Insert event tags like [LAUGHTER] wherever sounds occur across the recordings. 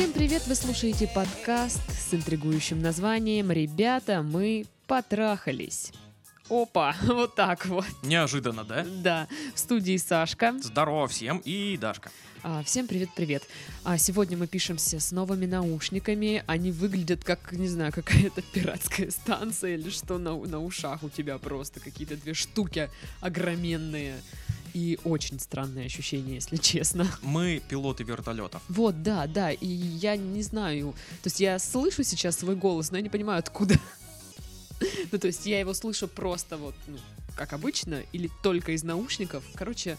Всем привет! Вы слушаете подкаст с интригующим названием «Ребята, мы потрахались». Опа, [LAUGHS] вот так вот. Неожиданно, да? Да, в студии Сашка. Здорово всем и Дашка. А, всем привет-привет. А сегодня мы пишемся с новыми наушниками. Они выглядят как, не знаю, [LAUGHS] какая-то пиратская станция или что на, на ушах у тебя просто какие-то две штуки огроменные. И очень странное ощущение, если честно. Мы пилоты вертолетов. Вот, да, да. И я не знаю. То есть я слышу сейчас свой голос, но я не понимаю, откуда. Ну, то есть я его слышу просто вот, ну, как обычно, или только из наушников. Короче,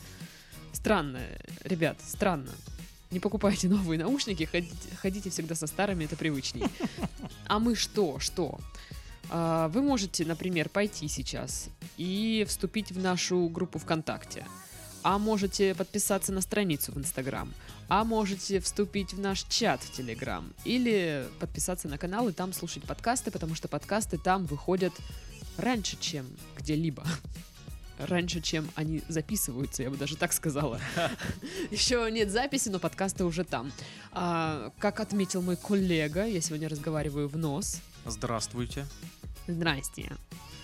странно, ребят, странно. Не покупайте новые наушники, ходите, ходите всегда со старыми, это привычней. А мы что, что? А, Вы можете, например, пойти сейчас и вступить в нашу группу ВКонтакте. А можете подписаться на страницу в Инстаграм. А можете вступить в наш чат в Телеграм. Или подписаться на канал и там слушать подкасты, потому что подкасты там выходят раньше, чем где-либо. [LAUGHS] Раньше, чем они записываются, я бы даже так сказала. [LAUGHS] Еще нет записи, но подкасты уже там. А, как отметил мой коллега, я сегодня разговариваю в нос. Здравствуйте. Здрасте.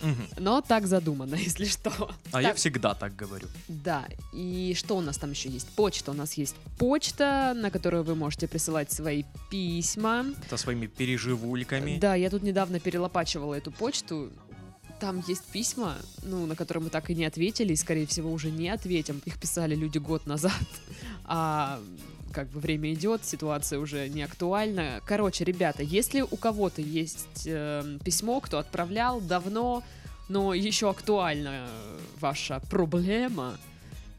Мгм. Но так задумано, [LAUGHS] если что. А я Так, всегда так говорю. Да, и что у нас там еще есть? Почта. У нас есть почта, на которую вы можете присылать свои письма. Со своими переживульками. Да, я тут недавно перелопачивала эту почту. Там есть письма, ну, на которые мы так и не ответили, и, скорее всего, уже не ответим. Их писали люди год назад. [LAUGHS] А как бы время идет, ситуация уже не актуальна. Короче, ребята, если у кого-то есть э, письмо, кто отправлял давно, но еще актуальна ваша проблема,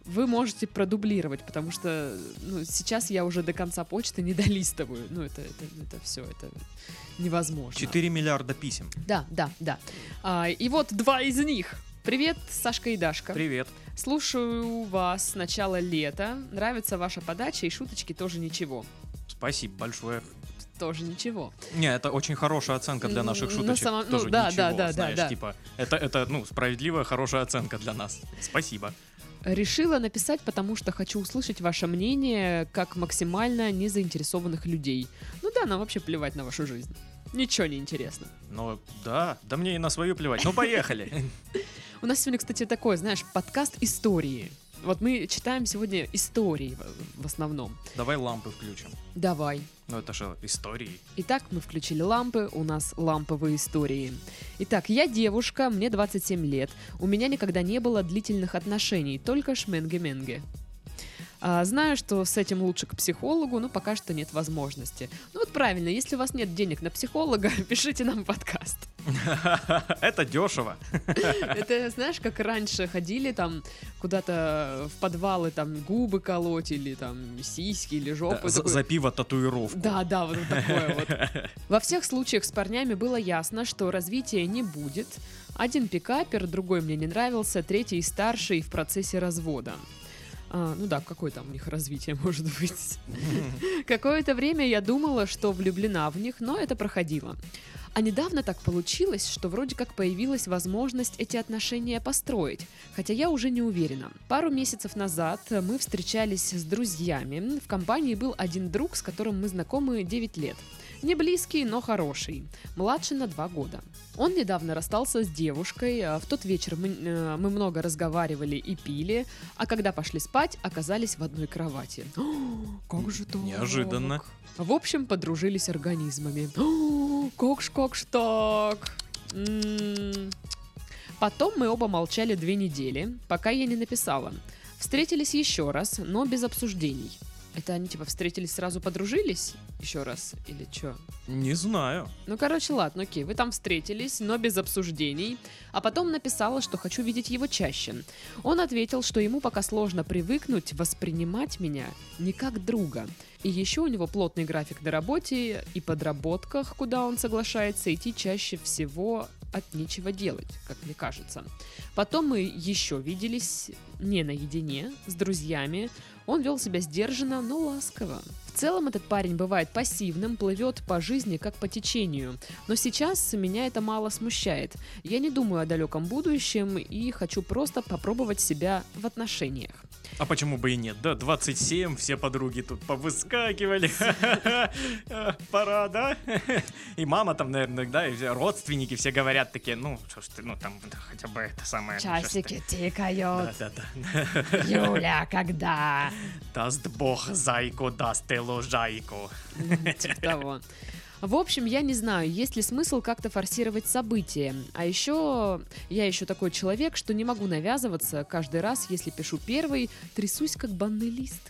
вы можете продублировать, потому что ну, сейчас я уже до конца почты не [LAUGHS] долистываю. Ну, это, это, это все, это невозможно. 4 миллиарда писем. Да, да, да. А, и вот два из них. Привет, Сашка и Дашка. Привет. Слушаю вас с начала лета. Нравится ваша подача и шуточки тоже ничего. Спасибо большое. Тоже ничего. Не, это очень хорошая оценка для наших на шуточек. самом- ну, Тоже да, ничего, да, да, да, знаешь, да. типа, это, это, ну, справедливая, хорошая оценка для нас. Спасибо. Решила написать, потому что хочу услышать ваше мнение как максимально незаинтересованных людей. Ну да, нам вообще плевать на вашу жизнь. Ничего не интересно. Ну, да, да мне и на свою плевать. Ну, поехали. [LAUGHS] У нас сегодня, кстати, такой, знаешь, подкаст истории. Вот мы читаем сегодня истории в- основном. Давай лампы включим. Давай. Ну, это же истории. Итак, мы включили лампы, у нас ламповые истории. Итак, я девушка, мне 27 лет. У меня никогда не было длительных отношений, только шменге-менге. А, знаю, что с этим лучше к психологу, но пока что нет возможности. Ну вот правильно, если у вас нет денег на психолога, [LAUGHS] пишите нам подкаст. [LAUGHS] Это дешево. [LAUGHS] Это знаешь, как раньше ходили там куда-то в подвалы там губы колоть или там сиськи или жопу. За такой- за пиво татуировку. Да, да, вот такое вот. Во всех случаях с парнями было ясно, что развития не будет. Один пикапер, другой мне не нравился, третий старший в процессе развода. А, ну да, какое там у них развитие [LAUGHS] может быть? Какое-то время я думала, что влюблена в них, но это проходило. А недавно так получилось, что вроде как появилась возможность эти отношения построить, хотя я уже не уверена. Пару месяцев назад мы встречались с друзьями. В компании был один друг, с которым мы знакомы 9 лет. Не близкий, но хороший. Младше на 2 года. Он недавно расстался с девушкой. а В тот вечер мы, э, мы много разговаривали и пили, а когда пошли спать, оказались в одной кровати. О, [GASPS] Как же так? Неожиданно. В общем, подружились организмами. О, [GASPS] Как ж, как ж так? Потом мы оба молчали две недели, пока я не написала. Встретились еще раз, но без обсуждений. Это они типа встретились, сразу подружились? Еще раз? Или что? Не знаю. Ну, короче, ладно, окей, вы там встретились, но без обсуждений. А потом написала, что хочу видеть его чаще. Он ответил, что ему пока сложно привыкнуть воспринимать меня не как друга. И еще у него плотный график на работе и подработках, куда он соглашается идти чаще всего от нечего делать, как мне кажется. Потом мы еще виделись не наедине, с друзьями. Он вел себя сдержанно, но ласково. В целом этот парень бывает пассивным, плывет по жизни как по течению. Но сейчас меня это мало смущает. Я не думаю о далеком будущем и хочу просто попробовать себя в отношениях. А почему бы и нет? Да, 27, все подруги тут повыскакивали. [LAUGHS] Пора, да? И мама там, наверное, да, и родственники все говорят такие, ну, что ж ты, ну, там, хотя бы это самое... ну, Часики тикают. Да, да, да. Юля, когда? Даст бог зайку, даст и лужайку. Типа того. В общем, я не знаю, есть ли смысл как-то форсировать события. А еще я еще такой человек, что не могу навязываться каждый раз, если пишу первый, трясусь как банный лист.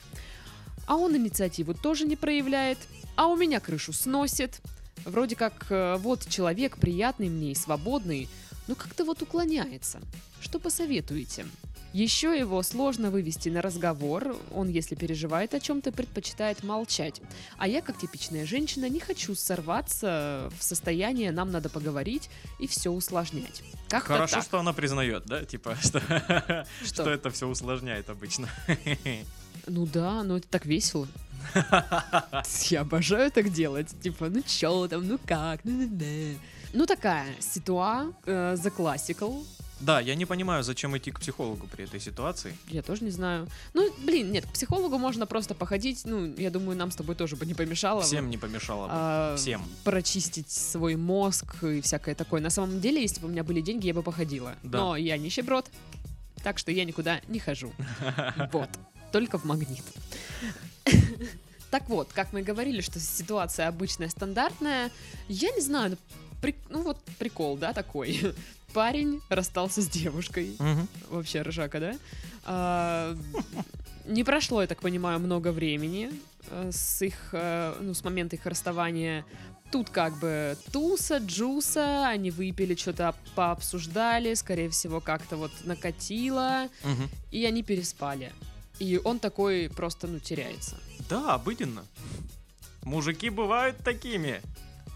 А он инициативу тоже не проявляет, а у меня крышу сносит. Вроде как э, вот человек приятный мне и свободный, но как-то вот уклоняется. Что посоветуете? Еще его сложно вывести на разговор, он, если переживает о чем-то, предпочитает молчать. А я, как типичная женщина, не хочу сорваться в состояние «нам надо поговорить» и все усложнять. Как-то Хорошо, так. что она признает, да, типа, [LAUGHS] что, Что? что это все усложняет обычно. [LAUGHS] Ну да, ну это так весело. [LAUGHS] Я обожаю так делать. Типа, ну чё там, ну как, ну да Ну такая, ситуа, э, the classical. Да, я не понимаю, зачем идти к психологу при этой ситуации. Я тоже не знаю. Ну, блин, нет, к психологу можно просто походить. Ну, я думаю, нам с тобой тоже бы не помешало. Всем не помешало бы. а, Всем. прочистить свой мозг и всякое такое. На самом деле, если бы у меня были деньги, я бы походила. Да. Но я нищеброд, так что я никуда не хожу. [LAUGHS] Вот. Только в магнит. Так вот, как мы говорили, что ситуация обычная, стандартная, я не знаю, при- ну вот прикол, да, такой. [LAUGHS] Парень расстался с девушкой. Мгм. Вообще ржака, да? А, не прошло, я так понимаю, много времени э, с их, э, ну, с момента их расставания. Тут как бы туса, джуса, они выпили, что-то пообсуждали, скорее всего, как-то вот накатило, Мгм. и они переспали. И он такой просто, ну, теряется. Да, обыденно. Мужики бывают такими.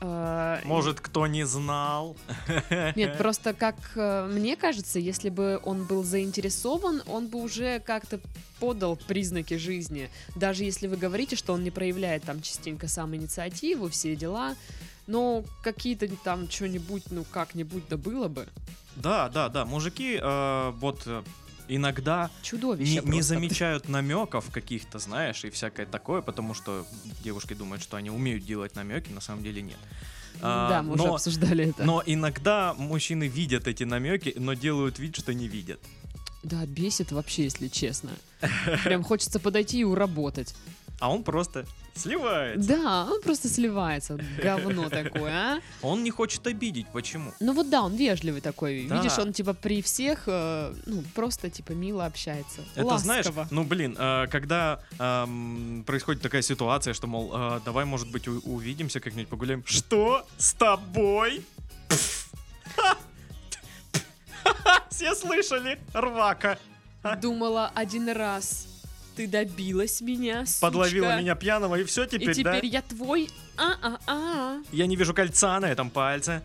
А, Может, кто не знал. Нет, [LAUGHS] просто как э, мне кажется, если бы он был заинтересован, он бы уже как-то подал признаки жизни. Даже если вы говорите, что он не проявляет там частенько сам инициативу, все дела, но какие-то там что-нибудь, ну как-нибудь да было бы. Да, да, да. Мужики э, вот э, иногда Чудовище не, не замечают намеков каких-то, знаешь, и всякое такое, потому что девушки думают, что они умеют делать намеки, на самом деле нет. А, Да, мы уже но, обсуждали это. но иногда мужчины видят эти намеки, но делают вид, что не видят. Да, бесит вообще, если честно. Прям хочется подойти и уработать. А он просто сливается. Да, он просто сливается. Говно такое, а? Он не хочет обидеть. Почему? Ну вот да, он вежливый такой. Да. Видишь, он типа при всех, э, ну, просто типа мило общается. Это знаешь, Ласково. ну блин, э, когда эм, происходит такая ситуация, что, мол, э, давай, может быть, у- увидимся как-нибудь погуляем. Что? С тобой? [LAUGHS] Все слышали? Рвака. Думала один раз. Ты добилась меня, сучка. Подловила меня пьяного, и все теперь, И теперь да? я твой. А-а-а. Я не вижу кольца на этом пальце.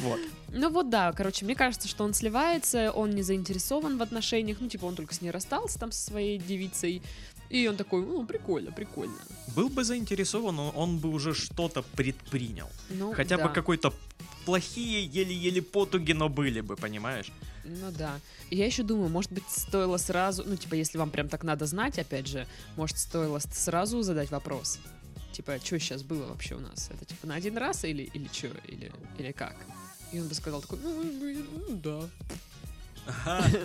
Вот. Ну вот да, короче, мне кажется, что он сливается, он не заинтересован в отношениях, ну типа он только с ней расстался там со своей девицей, и он такой, ну прикольно, прикольно. Был бы заинтересован, но он бы уже что-то предпринял. Ну, Хотя да. бы какой-то плохие, еле-еле потуги, но были бы, понимаешь? Ну да. Я еще думаю, может быть, стоило сразу, ну, типа, если вам прям так надо знать, опять же, может, стоило сразу задать вопрос. Типа, что сейчас было вообще у нас? Это типа на один раз или, или что? Или, или как? И он бы сказал такой, ну, блин, ну, да. [LAUGHS]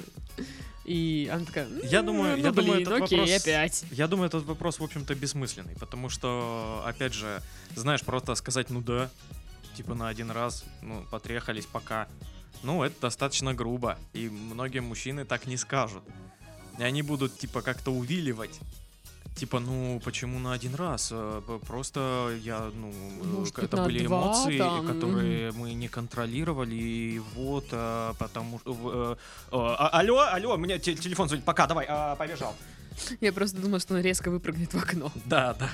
И она такая, «М, Я думаю- ну, я думаю, блин, этот окей, вопрос- опять. Я думаю, этот вопрос, в общем-то, бессмысленный, потому что, опять же, знаешь, просто сказать «ну да», типа на один раз, ну, потрехались пока, ну, это достаточно грубо, и многие мужчины так не скажут. И они будут, типа, как-то увиливать. Типа, ну, почему на один раз? П- Просто я, ну, э, Может это были два эмоции, там, которые мы не контролировали, и вот, э, потому что... э, э, а- алло, алло, меня те- телефон звонит, пока, давай, а, побежал. Я просто думала, что он резко выпрыгнет в окно. Да, да,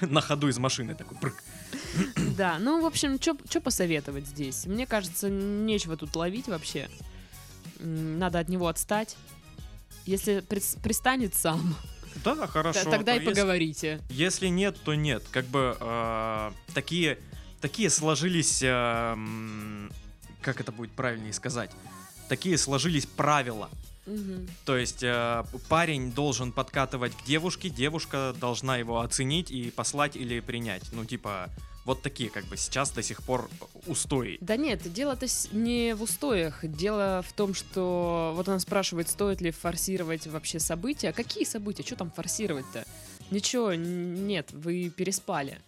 [LAUGHS] на ходу из машины такой прыг. [COUGHS] Да, ну, в общем, что посоветовать здесь? Мне кажется, нечего тут ловить вообще. Надо от него отстать. Если прис- пристанет сам, Да, хорошо. Тогда то и если- поговорите. Если нет, то нет. Как бы э, такие, такие сложились, э, м, как это будет правильнее сказать, такие сложились правила. Мгм. То есть э, парень должен подкатывать к девушке, девушка должна его оценить и послать или принять. Ну типа вот такие как бы сейчас до сих пор устои. Да нет, дело-то не в устоях. Дело в том, что вот она спрашивает, стоит ли форсировать вообще события. Какие события? Что там форсировать-то? Ничего, нет, вы переспали.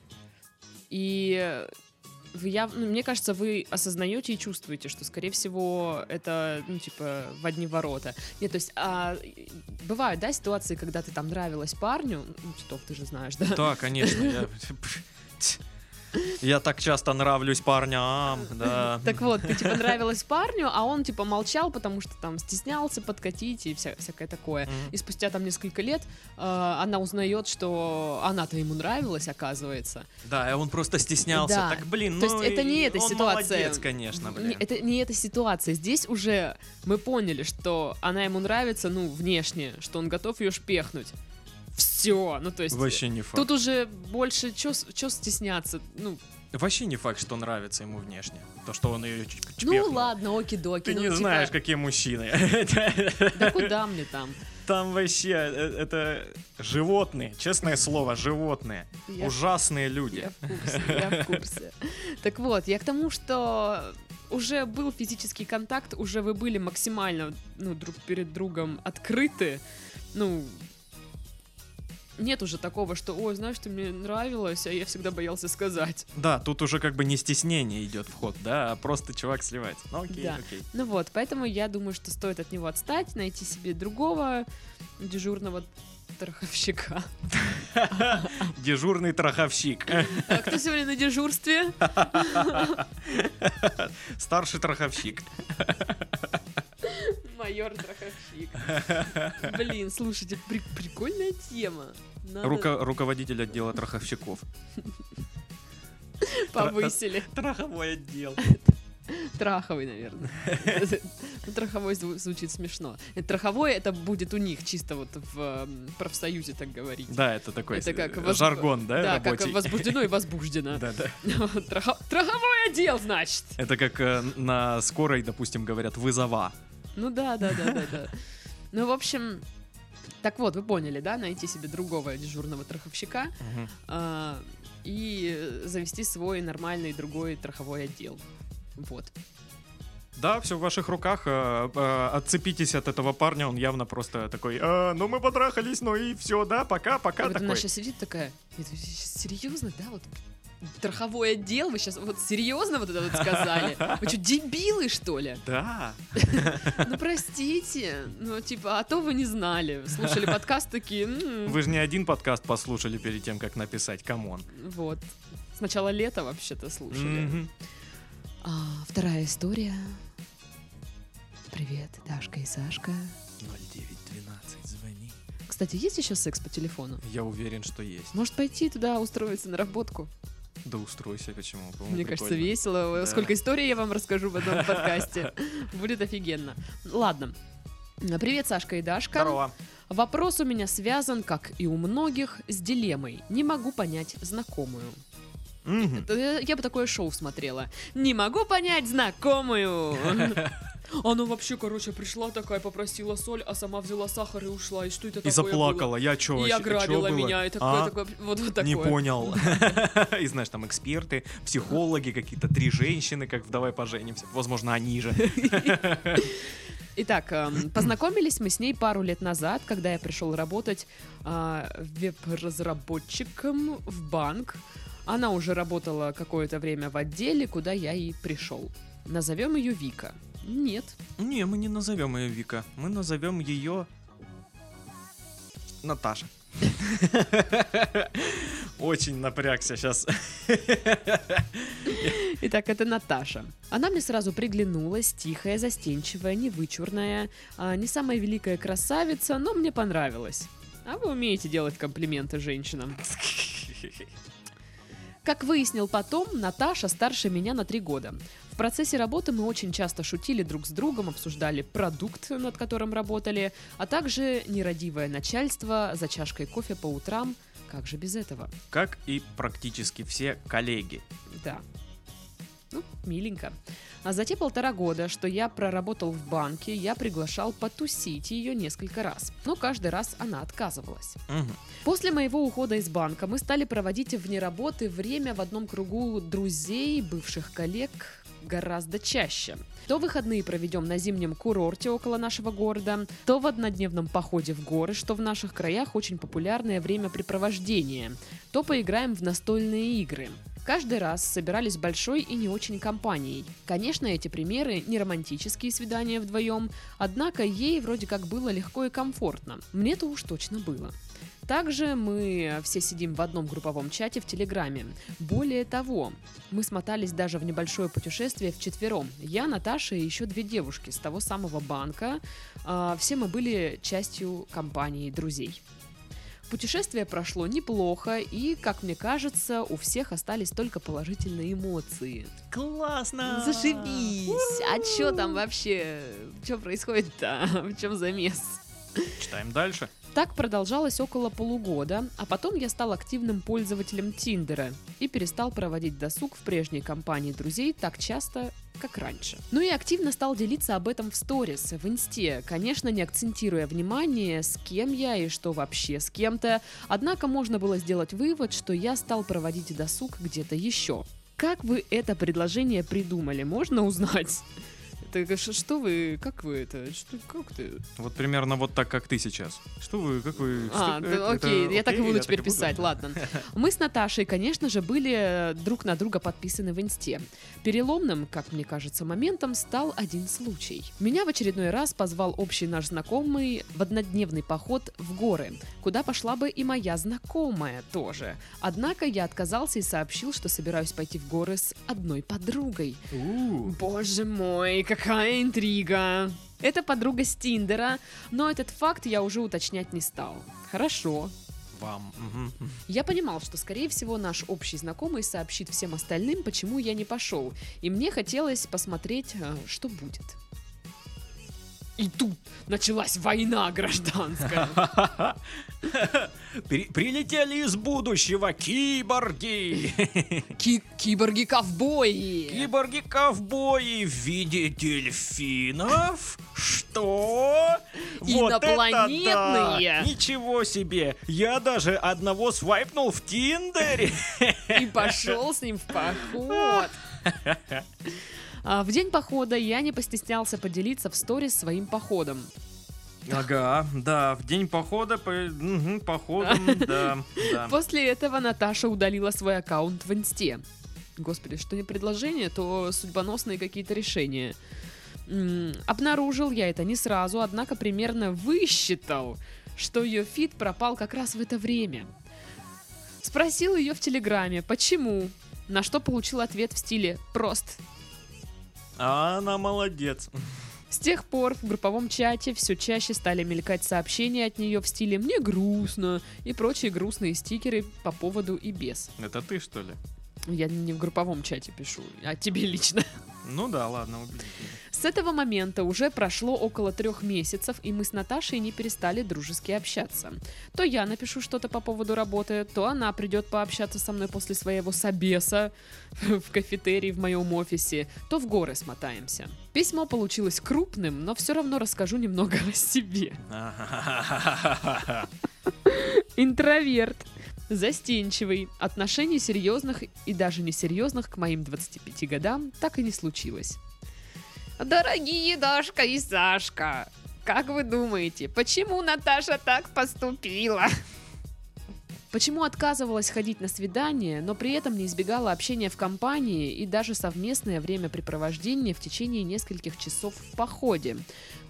И яв- ну, мне кажется, вы осознаете и чувствуете, что, скорее всего, это, ну, типа, в одни ворота. Нет, то есть, а, бывают, да, ситуации, когда ты там нравилась парню, ну, Титов, ты же знаешь, да? Да, конечно. Я, [LAUGHS] [LAUGHS] я так часто нравлюсь парням, да. Так вот, ты типа нравилась парню, а он типа молчал, потому что там стеснялся подкатить и вся, всякое такое. Мгм. И спустя там несколько лет э, она узнает, что она-то ему нравилась, оказывается. Да, и он просто стеснялся. Да. Так, блин, То ну есть это не эта он ситуация. молодец, конечно, Не- блин. это не эта ситуация. Здесь уже мы поняли, что она ему нравится, ну, внешне, что он готов ее шпехнуть. Все, ну то есть... Вообще не факт. Тут уже больше чё стесняться? Ну, Вообще не факт, что нравится ему внешне. То, что он ее ну ладно, оки-доки. Ты ну, не типа, знаешь, какие мужчины. Да [LAUGHS] куда мне там? Там вообще э, это животные, честное слово, животные. Я Ужасные люди. Я в курсе, я в курсе. Так вот, я к тому, что уже был физический контакт, уже вы были максимально ну, друг перед другом открыты. Ну, нет уже такого, что, ой, знаешь, ты мне нравилась, а я всегда боялся сказать. Да, тут уже как бы не стеснение идет в ход, да, а просто чувак сливается. Ну окей, Да. окей. Ну вот, поэтому я думаю, что стоит от него отстать, найти себе другого дежурного страховщика. [LAUGHS] Дежурный траховщик. А кто сегодня на дежурстве? [LAUGHS] Старший траховщик. [LAUGHS] Майор страховщик. [LAUGHS] Блин, слушайте, при- прикольная тема. Надо- Руко- руководитель отдела траховщиков. [LAUGHS] Повысили. Траховой отдел. [LAUGHS] Траховый, наверное. Ну, Траховой зву- звучит смешно. Траховой это будет у них чисто вот в профсоюзе так говорить. Да, это такой Это как жаргон, да, Да, как возбуждено и возбуждено. Да, да. Траховой отдел, значит. Это как э, на скорой, допустим, говорят, вызова. Ну да, да, да, да, да. Ну, в общем, так вот, вы поняли, да, найти себе другого дежурного траховщика Мгм. а, и завести свой нормальный другой траховой отдел. Вот. Да, все в ваших руках. э, э, Отцепитесь от этого парня, он явно просто такой, «А, ну мы потрахались, ну и все, да, пока, пока. А вот она такой. сейчас сидит такая, «Это вы щас серьезно, да, вот страховой отдел, вы сейчас вот серьезно вот это вот сказали? Вы что, дебилы, что ли? Да. [LAUGHS] Ну, простите, ну, типа, а то вы не знали. Слушали подкаст такие, «М, Вы же не один подкаст послушали перед тем, как написать, come on. вот. Сначала лето вообще-то слушали. А, вторая история. Привет, Дашка и Сашка. 0912, звони. Кстати, есть еще секс по телефону? Я уверен, что есть. Может пойти туда устроиться на работку? Да устройся, почему? По-моему, Мне кажется, прикольно. весело. Да. Сколько историй я вам расскажу в одном подкасте. [LAUGHS] Будет офигенно. Ладно. Привет, Сашка и Дашка. Здорово. Вопрос у меня связан, как и у многих, с дилеммой. Не могу понять знакомую. Э, Я бы такое шоу смотрела. Не могу понять знакомую. Она [LAUGHS] вообще, короче, пришла такая, попросила соль, а сама взяла сахар и ушла. И что это И такое заплакала. Я чё было? И ограбила было? меня. И такое, А? такое, вот, вот такое. Не понял. [LAUGHS] [LAUGHS] И знаешь, там эксперты, психологи, какие-то три женщины, как в «Давай поженимся». Возможно, они же. Итак, эм, [CLEARS THROAT] познакомились мы с ней пару лет назад, когда я пришел работать а, веб-разработчиком в банк. Она уже работала какое-то время в отделе, куда я и пришел. Назовем ее Вика. Нет. Не, мы не назовем ее Вика. Мы назовем ее Наташа. [LAUGHS] Очень напрягся сейчас. Итак, это Наташа. Она мне сразу приглянулась, тихая, застенчивая, невычурная, а, не самая великая красавица, но мне понравилась. А вы умеете делать комплименты женщинам. [LAUGHS] Как выяснил потом, Наташа старше меня на три года. В процессе работы мы очень часто шутили друг с другом, обсуждали продукт, над которым работали, а также нерадивое начальство за чашкой кофе по утрам. Как же без этого? Как и практически все коллеги. Да. Ну, миленько. А за те полтора года, что я проработал в банке, я приглашал потусить ее несколько раз. Но каждый раз она отказывалась. Мгм. После моего ухода из банка мы стали проводить вне работы время в одном кругу друзей, бывших коллег гораздо чаще. То выходные проведем на зимнем курорте около нашего города, то в однодневном походе в горы, что в наших краях очень популярное времяпрепровождение, то поиграем в настольные игры. Каждый раз собирались большой и не очень компанией. Конечно, эти примеры не романтические свидания вдвоем, однако ей вроде как было легко и комфортно. Мне-то уж точно было. Также мы все сидим в одном групповом чате в Телеграме. Более того, мы смотались даже в небольшое путешествие вчетвером. Я, Наташа и еще две девушки с того самого банка. А, Все мы были частью компании друзей. Путешествие прошло неплохо, и, как мне кажется, у всех остались только положительные эмоции. Классно! Зашибись! А чё там вообще? Что происходит-то? [LAUGHS] В чем замес? Читаем дальше. Так продолжалось около полугода, а потом я стал активным пользователем Тиндера и перестал проводить досуг в прежней компании друзей так часто, как раньше. Ну и активно стал делиться об этом в сторис, в инсте, конечно, не акцентируя внимание, с кем я и что вообще с кем-то, однако можно было сделать вывод, что я стал проводить досуг где-то еще. Как вы это предложение придумали, можно узнать? Это ш- что вы, как вы это, что, как ты? Вот примерно вот так, как ты сейчас. Что вы, как вы... А, что- да, э, это окей, я так и окей, буду теперь буду. писать, ладно. [LAUGHS] Мы с Наташей, конечно же, были друг на друга подписаны в инсте. Переломным, как мне кажется, моментом стал один случай. Меня в очередной раз позвал общий наш знакомый в однодневный поход в горы, куда пошла бы и моя знакомая тоже. Однако я отказался и сообщил, что собираюсь пойти в горы с одной подругой. У, Боже мой, какая интрига! Это подруга с Тиндера, но этот факт я уже уточнять не стал. Хорошо. Вам. Я понимал, что, скорее всего, наш общий знакомый сообщит всем остальным, почему я не пошел, и мне хотелось посмотреть, э, что будет. И тут началась война гражданская. При- Прилетели из будущего киборги! Ки- Киборги-ковбои! Киборги-ковбои в виде дельфинов? Что? Вот это Инопланетные! да! Ничего себе! Я даже одного свайпнул в Тиндере! и пошел с ним в поход. [LAUGHS] А, В день похода я не постеснялся поделиться в сторис своим походом. Ага, да, в день похода, по, мгм, походом, [LAUGHS] да, да. После этого Наташа удалила свой аккаунт в инсте. Господи, что не предложение, то судьбоносные какие-то решения. Обнаружил я это не сразу, однако примерно высчитал, что ее feed пропал как раз в это время. Спросил ее в Телеграме, почему, на что получил ответ в стиле «прост». А она молодец. С тех пор в групповом чате все чаще стали мелькать сообщения от нее в стиле «мне грустно» и прочие грустные стикеры по поводу и без. Это ты, что ли? Я не в групповом чате пишу, а тебе лично. Ну да, ладно, убедительно. С этого момента уже прошло около трех месяцев, и мы с Наташей не перестали дружески общаться. То я напишу что-то по поводу работы, то она придет пообщаться со мной после своего собеса [LAUGHS] в кафетерии в моем офисе, то в горы смотаемся. Письмо получилось крупным, но все равно расскажу немного [LAUGHS] о себе. [LAUGHS] Интроверт. Застенчивый. Отношений серьезных и даже несерьезных к моим 25 годам так и не случилось. Дорогие Дашка и Сашка, как вы думаете, почему Наташа так поступила? Почему отказывалась ходить на свидание, но при этом не избегала общения в компании и даже совместное времяпрепровождение в течение нескольких часов в походе?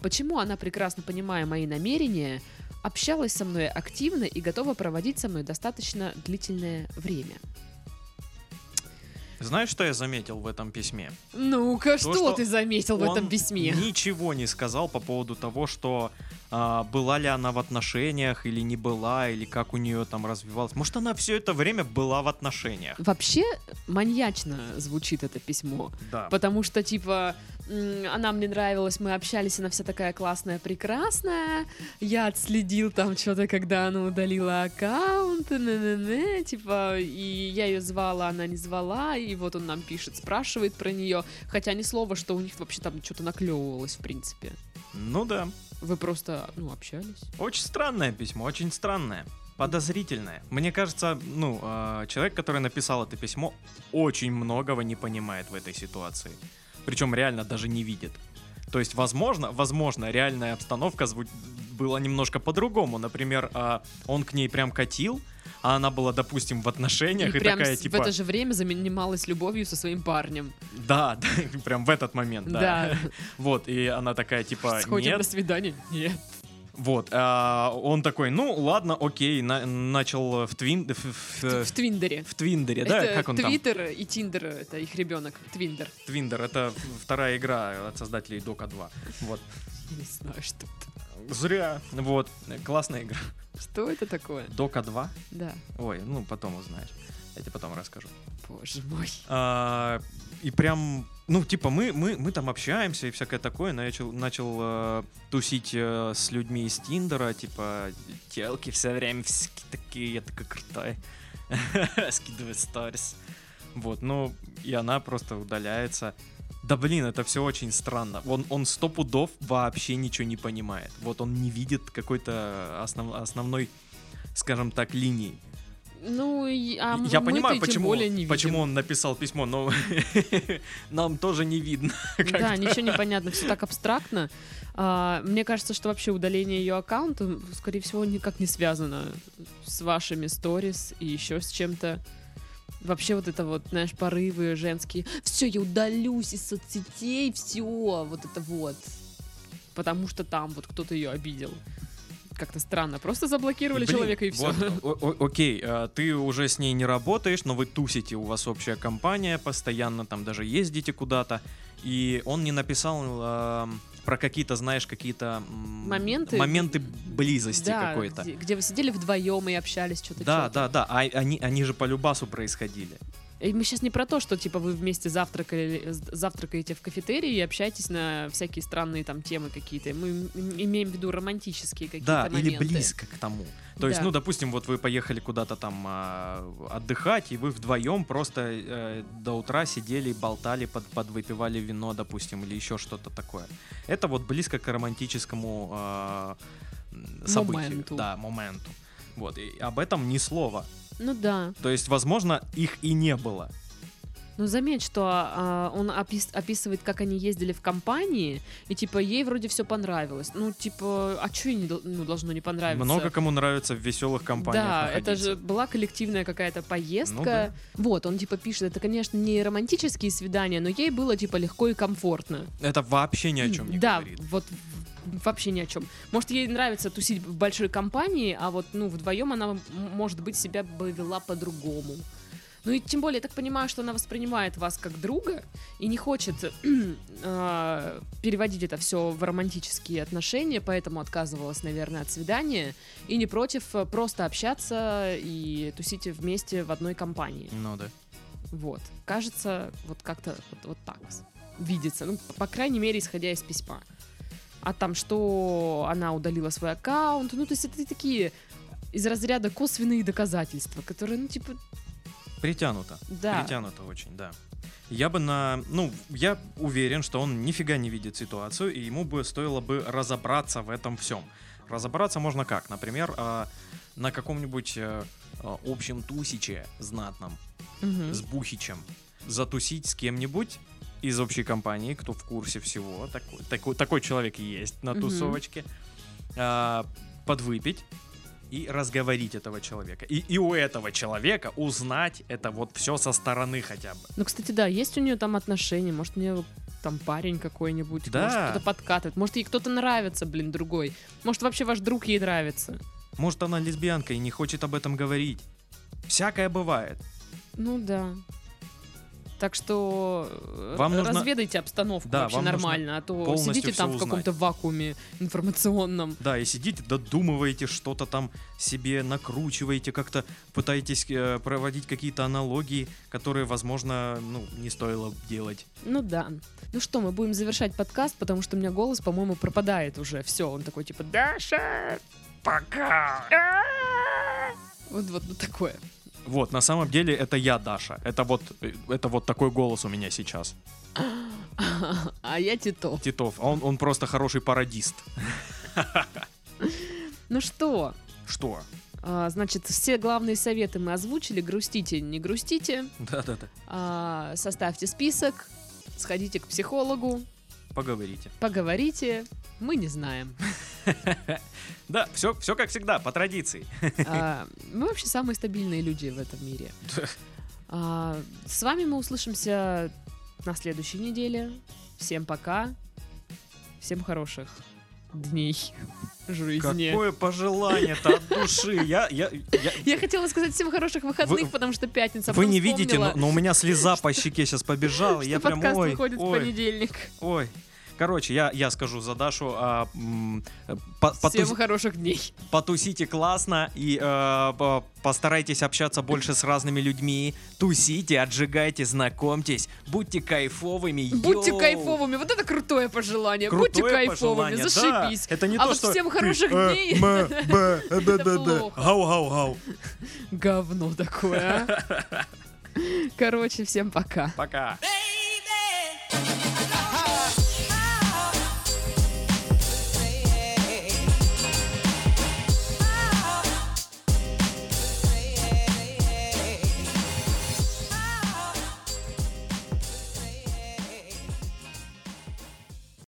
Почему она, прекрасно понимая мои намерения, общалась со мной активно и готова проводить со мной достаточно длительное время? Знаешь, что я заметил в этом письме? Ну-ка, что, что ты заметил в этом письме? ничего не сказал по поводу того, что а, была ли она в отношениях или не была, или как у нее там развивалось. Может, она все это время была в отношениях. Вообще маньячно звучит это письмо. Да. Потому что, типа, она мне нравилась, мы общались, она вся такая классная, прекрасная. Я отследил там что-то, когда она удалила аккаунт, не-не-не, типа, и я ее звала, она не звала, и вот он нам пишет, спрашивает про нее, хотя ни слова, что у них вообще там что-то наклевывалось, в принципе. Ну да. Вы просто, ну, общались. Очень странное письмо, очень странное. Подозрительное. Мне кажется, ну, а, человек, который написал это письмо, очень многого не понимает в этой ситуации. Причем реально даже не видит. То есть, возможно, возможно, реальная обстановка зву- была немножко по-другому. Например, а, он к ней прям катил, а она была, допустим, в отношениях и, и прям такая, типа, в это же время занималась любовью со своим парнем. да, [LAUGHS] да, прям в этот момент, да. Да. [LAUGHS] Вот, и она такая, типа, Сходим нет, на свидание? Нет. Вот, а он такой, ну ладно, окей, на- начал в твин, в, в- В Твиндере. в Твиндере, да, это как он там? Твиттер и Тиндер, это их ребенок. Твиндер. Твиндер, это вторая игра от создателей Дока 2. Вот, Не знаю, что это. зря, вот, классная игра. Что это такое? Дока 2? Да. Ой, ну потом узнаешь, я тебе потом расскажу. Боже мой. А, и прям, ну, типа, мы, мы, мы там общаемся и всякое такое, начал, начал э, тусить э, с людьми из Тиндера, типа, телки все время всякие такие, я такой крутой, [LAUGHS] скидываю сторис. Вот, ну, и она просто удаляется. Да блин, это все очень странно. Он, он сто пудов вообще ничего не понимает. Вот он не видит какой-то основ- основной, скажем так, линии. Ну, а Я понимаю, почему, более не почему видим. он написал письмо, но [LAUGHS] нам тоже не видно. [LAUGHS] Да, ничего не понятно, все так абстрактно. А, мне кажется, что вообще удаление ее аккаунта, скорее всего, никак не связано с вашими сторис и еще с чем-то. Вообще вот это вот, знаешь, порывы женские. Все, я удалюсь из соцсетей, все, вот это вот. Потому что там вот кто-то ее обидел. Как-то странно. Просто заблокировали Блин, человека и все. вот, о- о- окей, а, ты уже с ней не работаешь, но вы тусите, у вас общая компания, постоянно там даже ездите куда-то, и он не написал а, про какие-то, знаешь, какие-то м, Моменты? моменты близости Да, какой-то. Где, где вы сидели вдвоем и общались, что-то. Да, чё-то. да, да, а они, они же по любасу происходили. И мы сейчас не про то, что типа вы вместе завтракали, завтракаете в кафетерии и общаетесь на всякие странные там темы какие-то. Мы имеем в виду романтические какие-то Да, моменты. или близко к тому. То есть, Да. ну, допустим, вот вы поехали куда-то там а, отдыхать, и вы вдвоем просто э, до утра сидели, болтали, под, подвыпивали вино, допустим, или еще что-то такое. Это вот близко к романтическому м, событию. Моменту. Да, моменту. Вот, и об этом ни слова. Ну да. То есть, возможно, их и не было. Но заметь, что а, он опис- описывает, как они ездили в компании, и типа ей вроде все понравилось. Ну, типа, а что ей не, ну, должно не понравиться? Много кому нравится в веселых компаниях Да, это находиться. же была коллективная какая-то поездка. Ну да. Вот, он типа пишет, это, конечно, не романтические свидания, но ей было типа легко и комфортно. Это вообще ни о чем не да, говорит. вот в- вообще ни о чем. Может, ей нравится тусить в большой компании, а вот, ну, вдвоем она, может быть, себя бы вела по-другому. Ну и тем более, я так понимаю, что она воспринимает вас как друга и не хочет э, [CLEARS THROAT] переводить это все в романтические отношения, поэтому отказывалась, наверное, от свидания и не против э, просто общаться и тусить вместе в одной компании. Ну да. Вот. Кажется, вот как-то вот, вот так видится. Ну, по крайней мере, исходя из письма. А там, что она удалила свой аккаунт. Ну, то есть это такие из разряда косвенные доказательства, которые, ну, типа, Притянуто. да. Притянуто очень, да. Я бы на... Ну, я уверен, что он нифига не видит ситуацию, и ему бы стоило бы разобраться в этом всем. Разобраться можно как? Например, а, на каком-нибудь э, а, общем тусиче знатном, Мгм. с бухичем, затусить с кем-нибудь из общей компании, кто в курсе всего. Такой, такой, такой человек есть на тусовочке. А, подвыпить и разговорить этого человека. И, и у этого человека узнать это вот все со стороны хотя бы. Ну, кстати, да, есть у нее там отношения, может, у нее там парень какой-нибудь, Да. может, кто-то подкатывает, может, ей кто-то нравится, блин, другой, может, вообще ваш друг ей нравится. Может, она лесбиянка и не хочет об этом говорить. Всякое бывает. Ну да. Так что э, Вам нужно- разведайте обстановку Да, вообще нормально, а то сидите там в каком-то вакууме информационном. Да, и сидите, додумываете что-то там себе, накручиваете, как-то пытаетесь э, проводить какие-то аналогии, которые, возможно, ну, не стоило делать. Ну да. Ну что, мы будем завершать подкаст, потому что у меня голос, по-моему, пропадает уже. Все, он такой типа Даша! Пока! Вот, вот, ну такое. Вот, на самом деле это я, Даша. Это вот, это вот такой голос у меня сейчас. А я Титов. Титов. А Он, он просто хороший пародист. Ну что, Что? а, значит, все главные советы мы озвучили. Грустите, не грустите. Да-да-да. А, составьте список, сходите к психологу, Поговорите. поговорите. Мы не знаем. [LAUGHS] Да, все, все как всегда, по традиции. А, [LAUGHS] Мы вообще самые стабильные люди в этом мире. [LAUGHS] А, С вами мы услышимся на следующей неделе. Всем пока. Всем хороших дней жизни. Какое пожелание-то от души. Я, я, я- Я хотела сказать всем хороших выходных, Вы- потому что пятница. Вы не видите, но, но у меня слеза по щеке сейчас побежала. что Я прям, подкаст ой, выходит в ой, понедельник. ой. Короче, я, я скажу за Дашу, а, м, по- потус- Всем хороших дней. потусите классно и э, по- постарайтесь общаться больше с разными людьми. Тусите, отжигайте, знакомьтесь, будьте кайфовыми. Будьте йоу. кайфовыми. Вот это крутое пожелание. Крутое Будьте кайфовыми. пожелание, да. Зашибись. Это не А то, вот что всем ты, хороших э, дней. б, [LAUGHS] э, плохо. Гау-гау-гау. Говно такое, а. [LAUGHS] Короче, всем пока. Пока. baby.